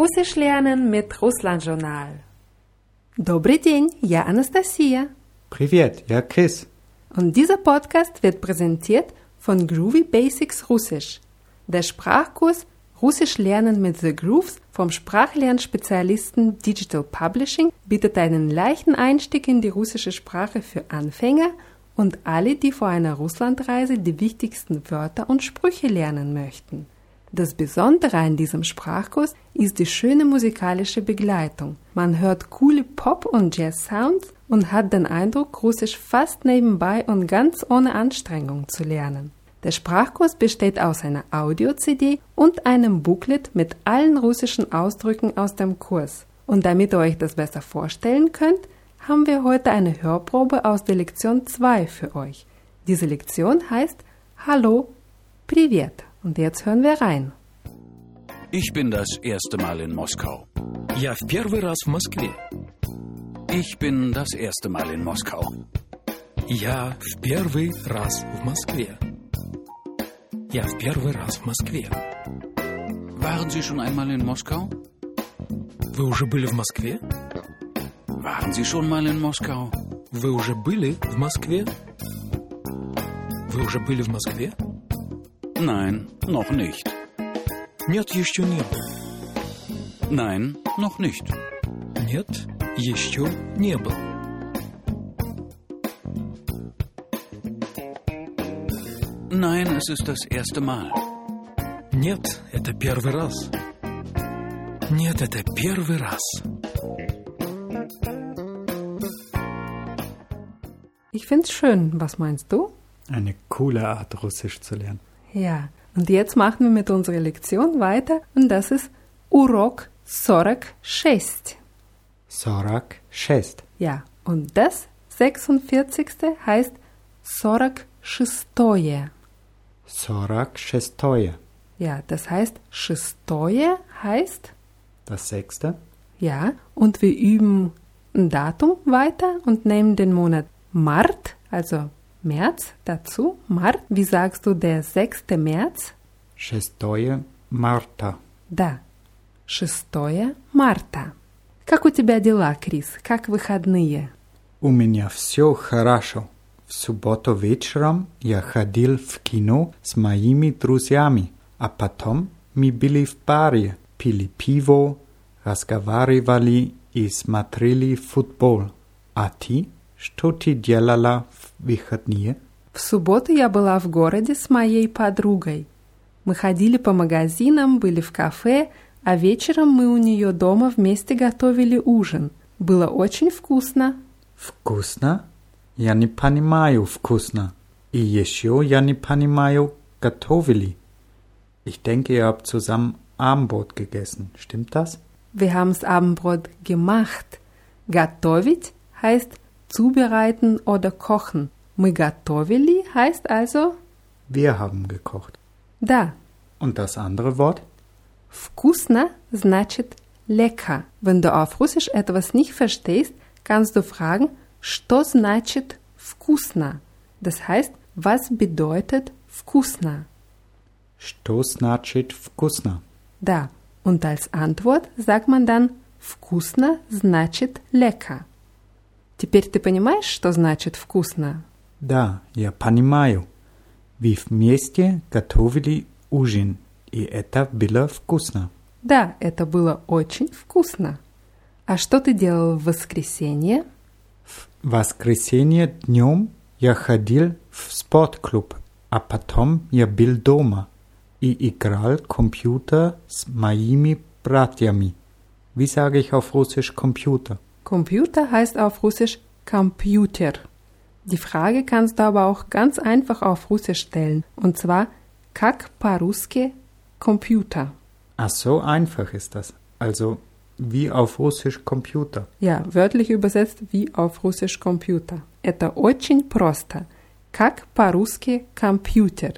Russisch lernen mit Russland Journal. Добрый день, я Anastasia. Привет, я Chris. Und dieser Podcast wird präsentiert von Groovy Basics Russisch. Der Sprachkurs Russisch lernen mit The Grooves vom Sprachlernspezialisten Digital Publishing bietet einen leichten Einstieg in die russische Sprache für Anfänger und alle, die vor einer Russlandreise die wichtigsten Wörter und Sprüche lernen möchten. Das Besondere an diesem Sprachkurs ist die schöne musikalische Begleitung. Man hört coole Pop- und Jazz-Sounds und hat den Eindruck, Russisch fast nebenbei und ganz ohne Anstrengung zu lernen. Der Sprachkurs besteht aus einer Audio-CD und einem Booklet mit allen russischen Ausdrücken aus dem Kurs. Und damit ihr euch das besser vorstellen könnt, haben wir heute eine Hörprobe aus der Lektion 2 für euch. Diese Lektion heißt Hallo, Privet. Und jetzt hören wir rein. Ich bin das erste Mal in Moskau. Я в первый раз в Москве. Ich bin das erste Mal in Moskau. Я в первый раз в Москве. Я в первый раз в Москве. Waren Sie schon einmal in Moskau? Вы уже были в Москве? Waren Sie schon mal in Moskau? Вы уже были в Москве? Вы уже были в Москве? Nein, noch nicht. Нет, еще не был. Nein, noch nicht. Нет, еще не был. Nein, es ist das erste Mal. Нет, это первый раз. Нет, это первый раз. Ich find's schön. Was meinst du? Eine coole Art, Russisch zu lernen. Ja, und jetzt machen wir mit unserer Lektion weiter und das ist Урок 46. Sorak шесть. Ja, und das 46. heißt 46. Sorak шестое. Ja, das heißt шестое heißt Das sechste. ja und wir üben ein Datum weiter und nehmen den Monat Mart, also März dazu. Mart, wie sagst du der 6. März? Шестое марта. Да, 6 марта. Как у тебя дела, Крис? Как выходные? У меня все хорошо. В субботу вечером я ходил в кино с моими друзьями, а потом мы были в баре, пили пиво, разговаривали и смотрели футбол. А ты? Что ты делала выходные? В субботу я была в городе с моей подругой. Мы ходили по магазинам, были в кафе, а вечером мы у нее дома вместе готовили ужин. Было очень вкусно. Вкусно? Я не понимаю вкусно. И еще я не понимаю готовили. Ich denke, ihr habt zusammen Abendbrot gegessen. Stimmt das? Wir haben's Abendbrot gemacht. Готовить heißt zubereiten oder kochen. Мы готовили heißt also Wir haben gekocht. да. Und das andere Wort? Вкусно значит lecker. Wenn du auf Russisch etwas nicht verstehst, kannst du fragen, что значит вкусно? Das heißt, was bedeutet вкусно? Что значит вкусно? Да. Und als Antwort sagt man dann вкусно значит lecker. Теперь ты понимаешь, что значит вкусно? Да, я понимаю. Вы вместе готовили ужин, и это было вкусно. Да, это было очень вкусно. А что ты делал в воскресенье? В воскресенье днем я ходил в спортклуб, а потом я был дома и играл компьютер с моими братьями. Wie sage ich auf Russisch Computer? Computer heißt auf Russisch Computer. Die Frage kannst du aber auch ganz einfach auf Russisch stellen. Und zwar, как по-русски Computer? Ach, so einfach ist das. Also wie auf Russisch Computer. Ja, wörtlich übersetzt wie auf Russisch Computer. Это очень просто. Как по-русски Computer?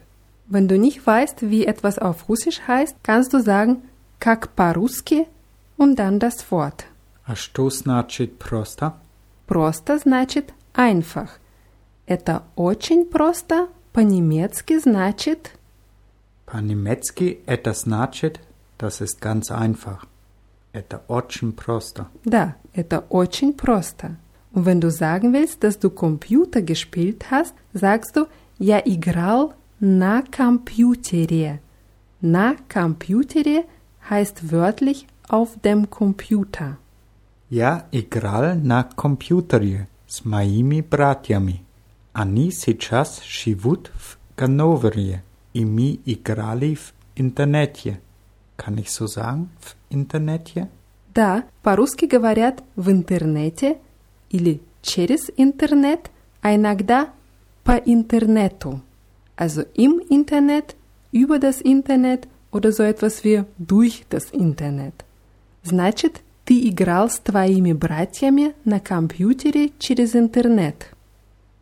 Wenn du nicht weißt, wie etwas auf Russisch heißt, kannst du sagen, как по-русски und dann das Wort. А что значит просто? Просто значит einfach. Это очень просто по-немецки значит По-немецки это значит, das ist ganz einfach. Это очень просто. Да, это очень просто. Und wenn du sagen willst, dass du Computer gespielt hast, sagst du, я играл на компьютере. На компьютере heißt wörtlich auf dem Computer. Я играл на компьютере с моими братьями. Они сейчас живут в Ганновере, и мы играли в интернете. Kann ich so sagen? В интернете? Да, по-русски говорят в интернете или через интернет, а иногда по интернету. Also im Internet, über das Internet oder so etwas wie durch das Internet. Значит, ты играл с твоими братьями на компьютере через интернет.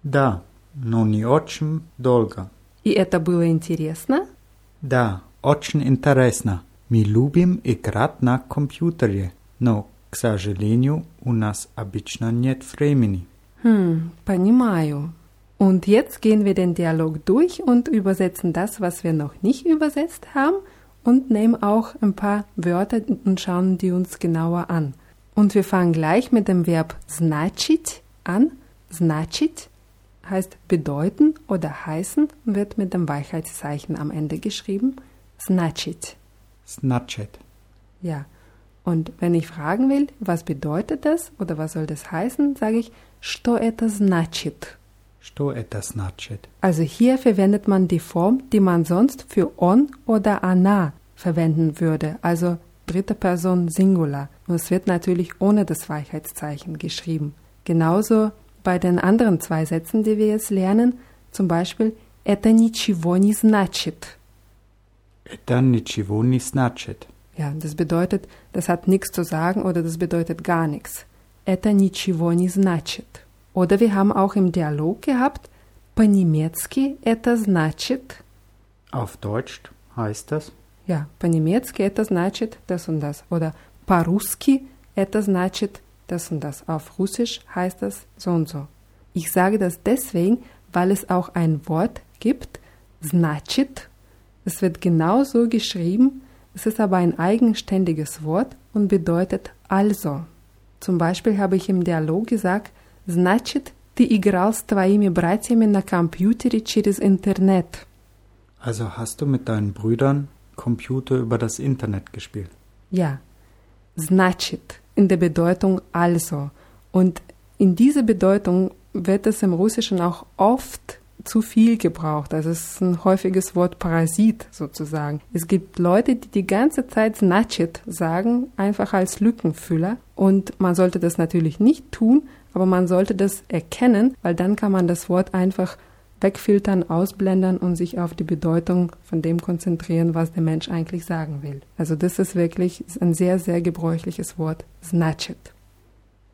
Да, но не очень долго. И это было интересно? Да, очень интересно. Мы любим играть на компьютере, но, к сожалению, у нас обычно нет времени. Hm, понимаю. Und jetzt gehen wir den Dialog durch und übersetzen das, was wir noch nicht übersetzt haben und nehmen auch ein paar Wörter und schauen die uns genauer an. Und wir fangen gleich mit dem Verb значить an. Значить heißt bedeuten oder heißen und wird mit dem Weichheitszeichen am Ende geschrieben. Значить. Значит. Ja. Und wenn ich fragen will, was bedeutet das oder was soll das heißen, sage ich, что это значит. Что это значит? Also hier verwendet man die Form, die man sonst für on oder ana verwenden würde, also dritte Person Singular. Und es wird natürlich ohne das Weichheitszeichen geschrieben. Genauso bei den anderen zwei Sätzen, die wir jetzt lernen, zum Beispiel это ничего не значит. Это ничего не значит. Ja, das bedeutet, das hat nichts zu sagen oder das bedeutet gar nichts. Это ничего не значит. Oder wir haben auch im Dialog gehabt, по-немецки это значит, Auf Deutsch heißt das ja, по-немецки это значит das und das. Oder по-русски это значит das und das. Auf Russisch heißt das so und so. Ich sage das deswegen, weil es auch ein Wort gibt, значит. Es wird genau so geschrieben, es ist aber ein eigenständiges Wort und bedeutet also. Zum Beispiel habe ich im Dialog gesagt, значит, ты играл с твоими братьями на компьютере через интернет. Also hast du mit deinen Brüdern Computer über das Internet gespielt? Ja, значит in der Bedeutung also. Und in dieser Bedeutung wird es im Russischen auch oft zu viel gebraucht. Also es ist ein häufiges Wort Parasit sozusagen. Es gibt Leute, die die ganze Zeit значит sagen, einfach als Lückenfüller. Und man sollte das natürlich nicht tun, aber man sollte das erkennen, weil dann kann man das Wort einfach wegfiltern, ausblenden und sich auf die Bedeutung von dem konzentrieren, was der Mensch eigentlich sagen will. Also das ist wirklich ein sehr, sehr gebräuchliches Wort, значит.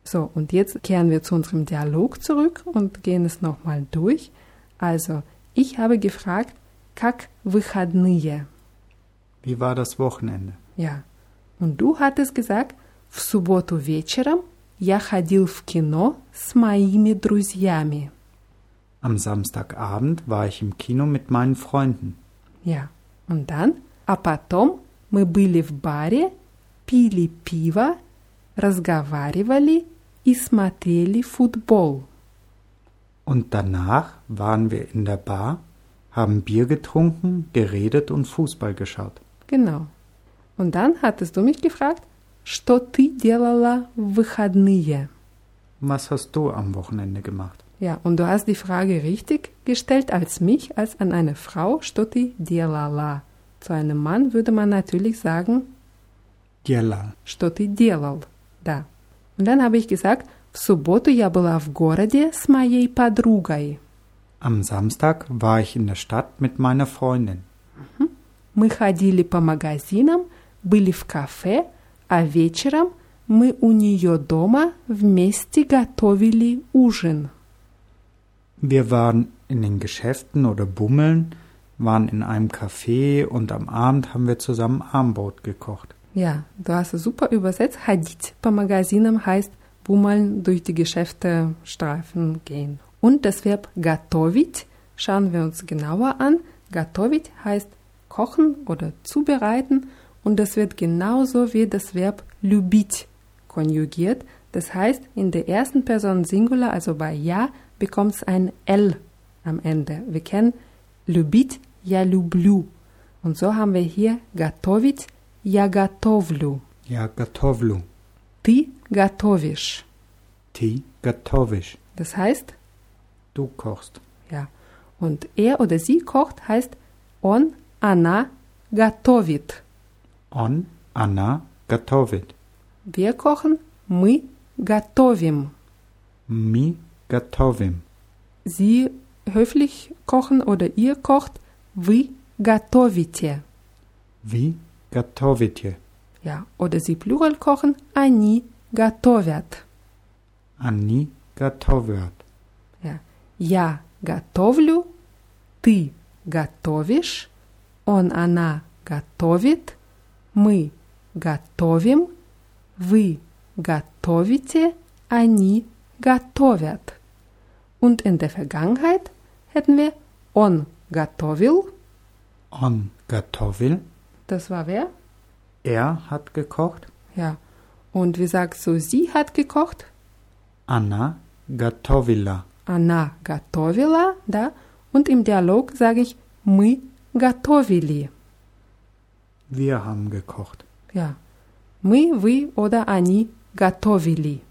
So, und jetzt kehren wir zu unserem Dialog zurück und gehen es nochmal durch. Also, ich habe gefragt, как выходные? Wie war das Wochenende? Ja. Und du hattest gesagt, в субботу вечером я ходил в кино с моими друзьями. Am Samstagabend war ich im Kino mit meinen Freunden. Ja. Und dann, а потом мы были в баре, пили пиво, разговаривали и смотрели футбол. Und danach waren wir in der Bar, haben Bier getrunken, geredet und Fußball geschaut. Genau. Und dann hattest du mich gefragt, что ты делала в выходные? Was hast du am Wochenende gemacht? Ja, und du hast die Frage richtig gestellt als mich, als an eine Frau, что ты делала? Zu einem Mann würde man natürlich sagen, Делал. что ты делал? Да. Und dann habe ich gesagt, в субботу я была в городе с моей подругой. Am Samstag war ich in der Stadt mit meiner Freundin. Мы ходили по магазинам, были в кафе, а вечером мы у нее дома вместе готовили ужин. Wir waren in den Geschäften oder Bummeln, waren in einem Café und am Abend haben wir zusammen Armbrot gekocht. Ja, du hast es super übersetzt. Ходить по магазинам heißt bummeln, durch die Geschäfte streifen, gehen. Und das Verb готовить schauen wir uns genauer an. Готовить heißt kochen oder zubereiten und das wird genauso wie das Verb любить konjugiert. Das heißt, in der ersten Person Singular, also bei ja, bekommt es ein L am Ende. Wir kennen любить, я люблю. Und so haben wir hier готовить, я готовлю. Ja готовлю. Ты готовишь. Ти готовишь. Das heißt, Du kochst. ja. Und er oder sie kocht heißt он, она готовит. On, она готовит. Wir kochen, мы готовим. Mi готовим. Sie höflich kochen oder ihr kocht, вы готовите. Ви готовите. Ja, oder sie plural kochen, они готовят. Они готовят. Ja. Я готовлю, ты готовишь, он, она готовит, мы готовим, вы готовите, они готовят. Und in der Vergangenheit hätten wir он готовил, On готовил. das war wer? Er hat gekocht. Ja. Und wie sagst du, sie hat gekocht? Anna готовила. Она готовила, да? Und im Dialog sage ich мы готовили. Wir haben gekocht. Ja. Мы, вы oder они готовили.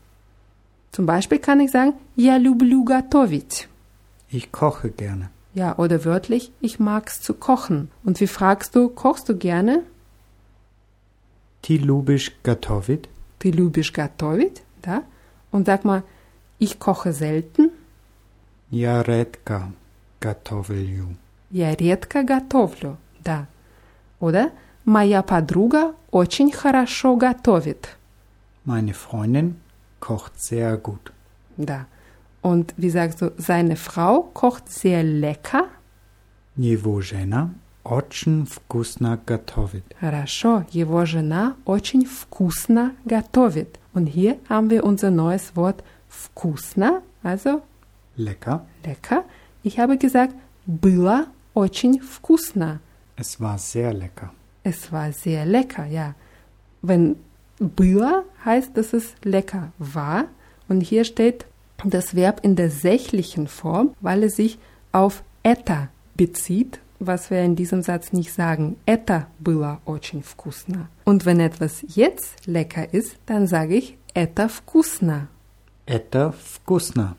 Zum Beispiel kann ich sagen, я люблю готовить. Ich koche gerne. Ja, oder wörtlich, ich mag's zu kochen. Und wie fragst du, kochst du gerne? Ти любиш готовить? Ты любишь готовить, да? Und sag mal, ich koche selten. Я редко готовлю. Я редко готовлю, да. Oder моя подруга очень хорошо готовит. Meine Freundin kocht sehr gut. Да. Und wie sagst du, seine Frau kocht sehr lecker? Его жена очень вкусно готовит. Хорошо, его жена очень вкусно готовит. Und hier haben wir unser neues Wort вкусно, also Lecker. lecker. Ich habe gesagt, было очень вкусно. Es war sehr lecker. Es war sehr lecker, ja. Wenn было heißt, dass es lecker war. Und hier steht das Verb in der sächlichen Form, weil es sich auf это bezieht, was wir in diesem Satz nicht sagen. Это было очень вкусно. Und wenn etwas jetzt lecker ist, dann sage ich это вкусно. Это вкусно.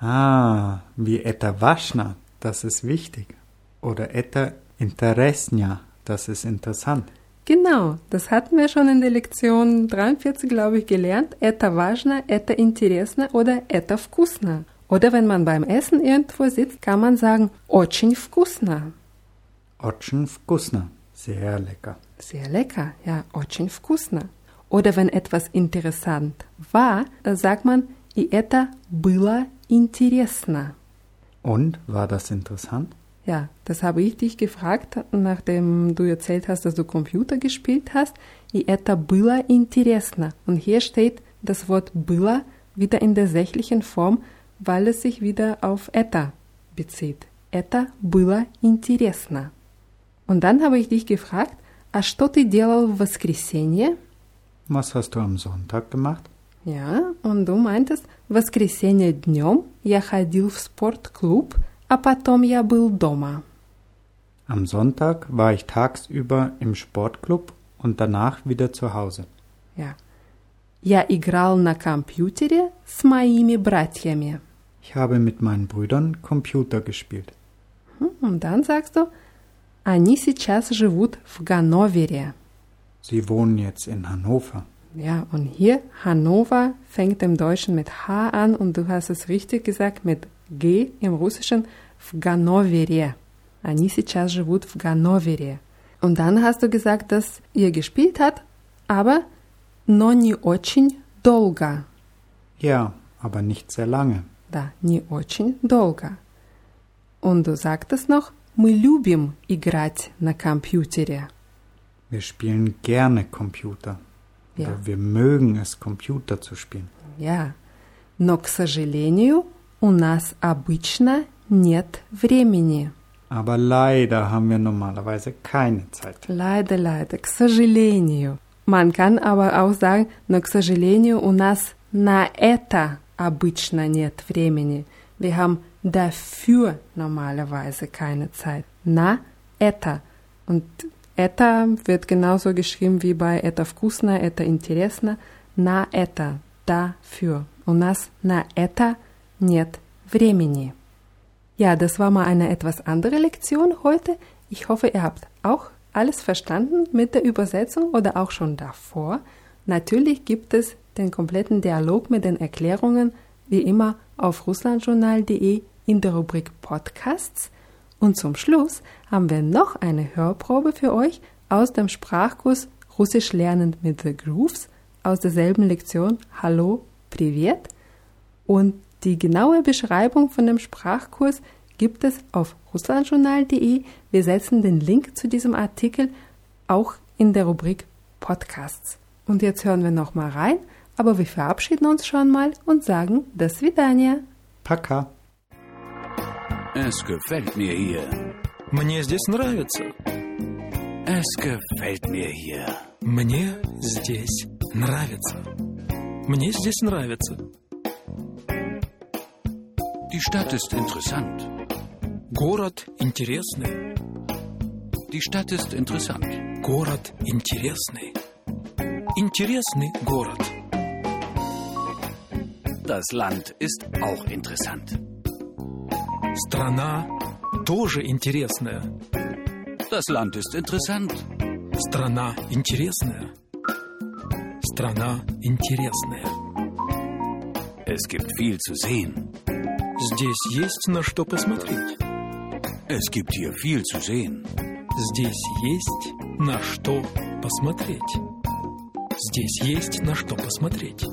Ah, wie это важно, das ist wichtig. Oder это интересно, das ist interessant. Genau, das hatten wir schon in der Lektion 43, glaube ich, gelernt. Это важно, это интересно oder это вкусно. Oder wenn man beim Essen irgendwo sitzt, kann man sagen очень вкусно. Очень вкусно. Sehr lecker. Sehr lecker, ja, очень вкусно. Oder wenn etwas interessant war, dann sagt man и это было интересно. Und war das interessant? Ja, das habe ich dich gefragt, nachdem du erzählt hast, dass du Computer gespielt hast. И это было интересно. Und hier steht das Wort было wieder in der sächlichen Form, weil es sich wieder auf это bezieht. Это было интересно. Und dann habe ich dich gefragt, а что ты делал в воскресенье? Was hast du am Sonntag gemacht? Ja, und du meintest, в воскресенье днем я ходил в спортклуб, а потом я был дома. Am Sonntag war ich tagsüber im Sportclub und danach wieder zu Hause. Ja. Я играл на компьютере с моими братьями. Ich habe mit meinen Brüdern Computer gespielt. Hm, Und dann sagst du, они сейчас живут в Ганновере. Sie wohnen jetzt in Hannover. Ja, und hier Hannover fängt im Deutschen mit H an und du hast es richtig gesagt mit G im Russischen в Ганновере. Они сейчас живут в Ганновере. Und dann hast du gesagt, dass ihr gespielt hat, aber но не очень долго. Ja, aber nicht sehr lange. Да, не очень долго. Und du sagtest noch, мы любим играть на компьютере. Wir spielen gerne Computer. Ja. Oder wir mögen es, Computer zu spielen. Ja. Но, к сожалению, у нас обычно нет времени. Aber leider haben wir normalerweise keine Zeit. Leider, leider, к сожалению. Man kann aber auch sagen, но, к сожалению, у нас на это обычно нет времени. Wir haben dafür normalerweise keine Zeit. На это. Und это wird genauso geschrieben wie bei это вкусно, это интересно. На это. Dafür. У нас на это нет времени. Ja, das war mal eine etwas andere Lektion heute. Ich hoffe, ihr habt auch alles verstanden mit der Übersetzung oder auch schon davor. Natürlich gibt es den kompletten Dialog mit den Erklärungen wie immer auf russlandjournal.de in der Rubrik Podcasts. Und zum Schluss haben wir noch eine Hörprobe für euch aus dem Sprachkurs Russisch lernen mit The Grooves aus derselben Lektion Hallo, Privet. Und die genaue Beschreibung von dem Sprachkurs gibt es auf russlandjournal.de. Wir setzen den Link zu diesem Artikel auch in der Rubrik Podcasts. Und jetzt hören wir noch mal rein, aber wir verabschieden uns schon mal und sagen До свидания. Paka. Es gefällt mir hier. Мне здесь нравится. Es gefällt mir hier. Мне здесь нравится. Мне здесь нравится. Die Stadt ist interessant. Город интересный. Die Stadt ist interessant. Город интересный. Интересный город. Das Land ist auch interessant. Страна тоже интересная. Das Land ist interessant. Страна интересная. Страна интересная. Es gibt viel zu sehen. Здесь есть на что посмотреть. Es gibt hier viel zu sehen. Здесь есть на что посмотреть. Здесь есть на что посмотреть.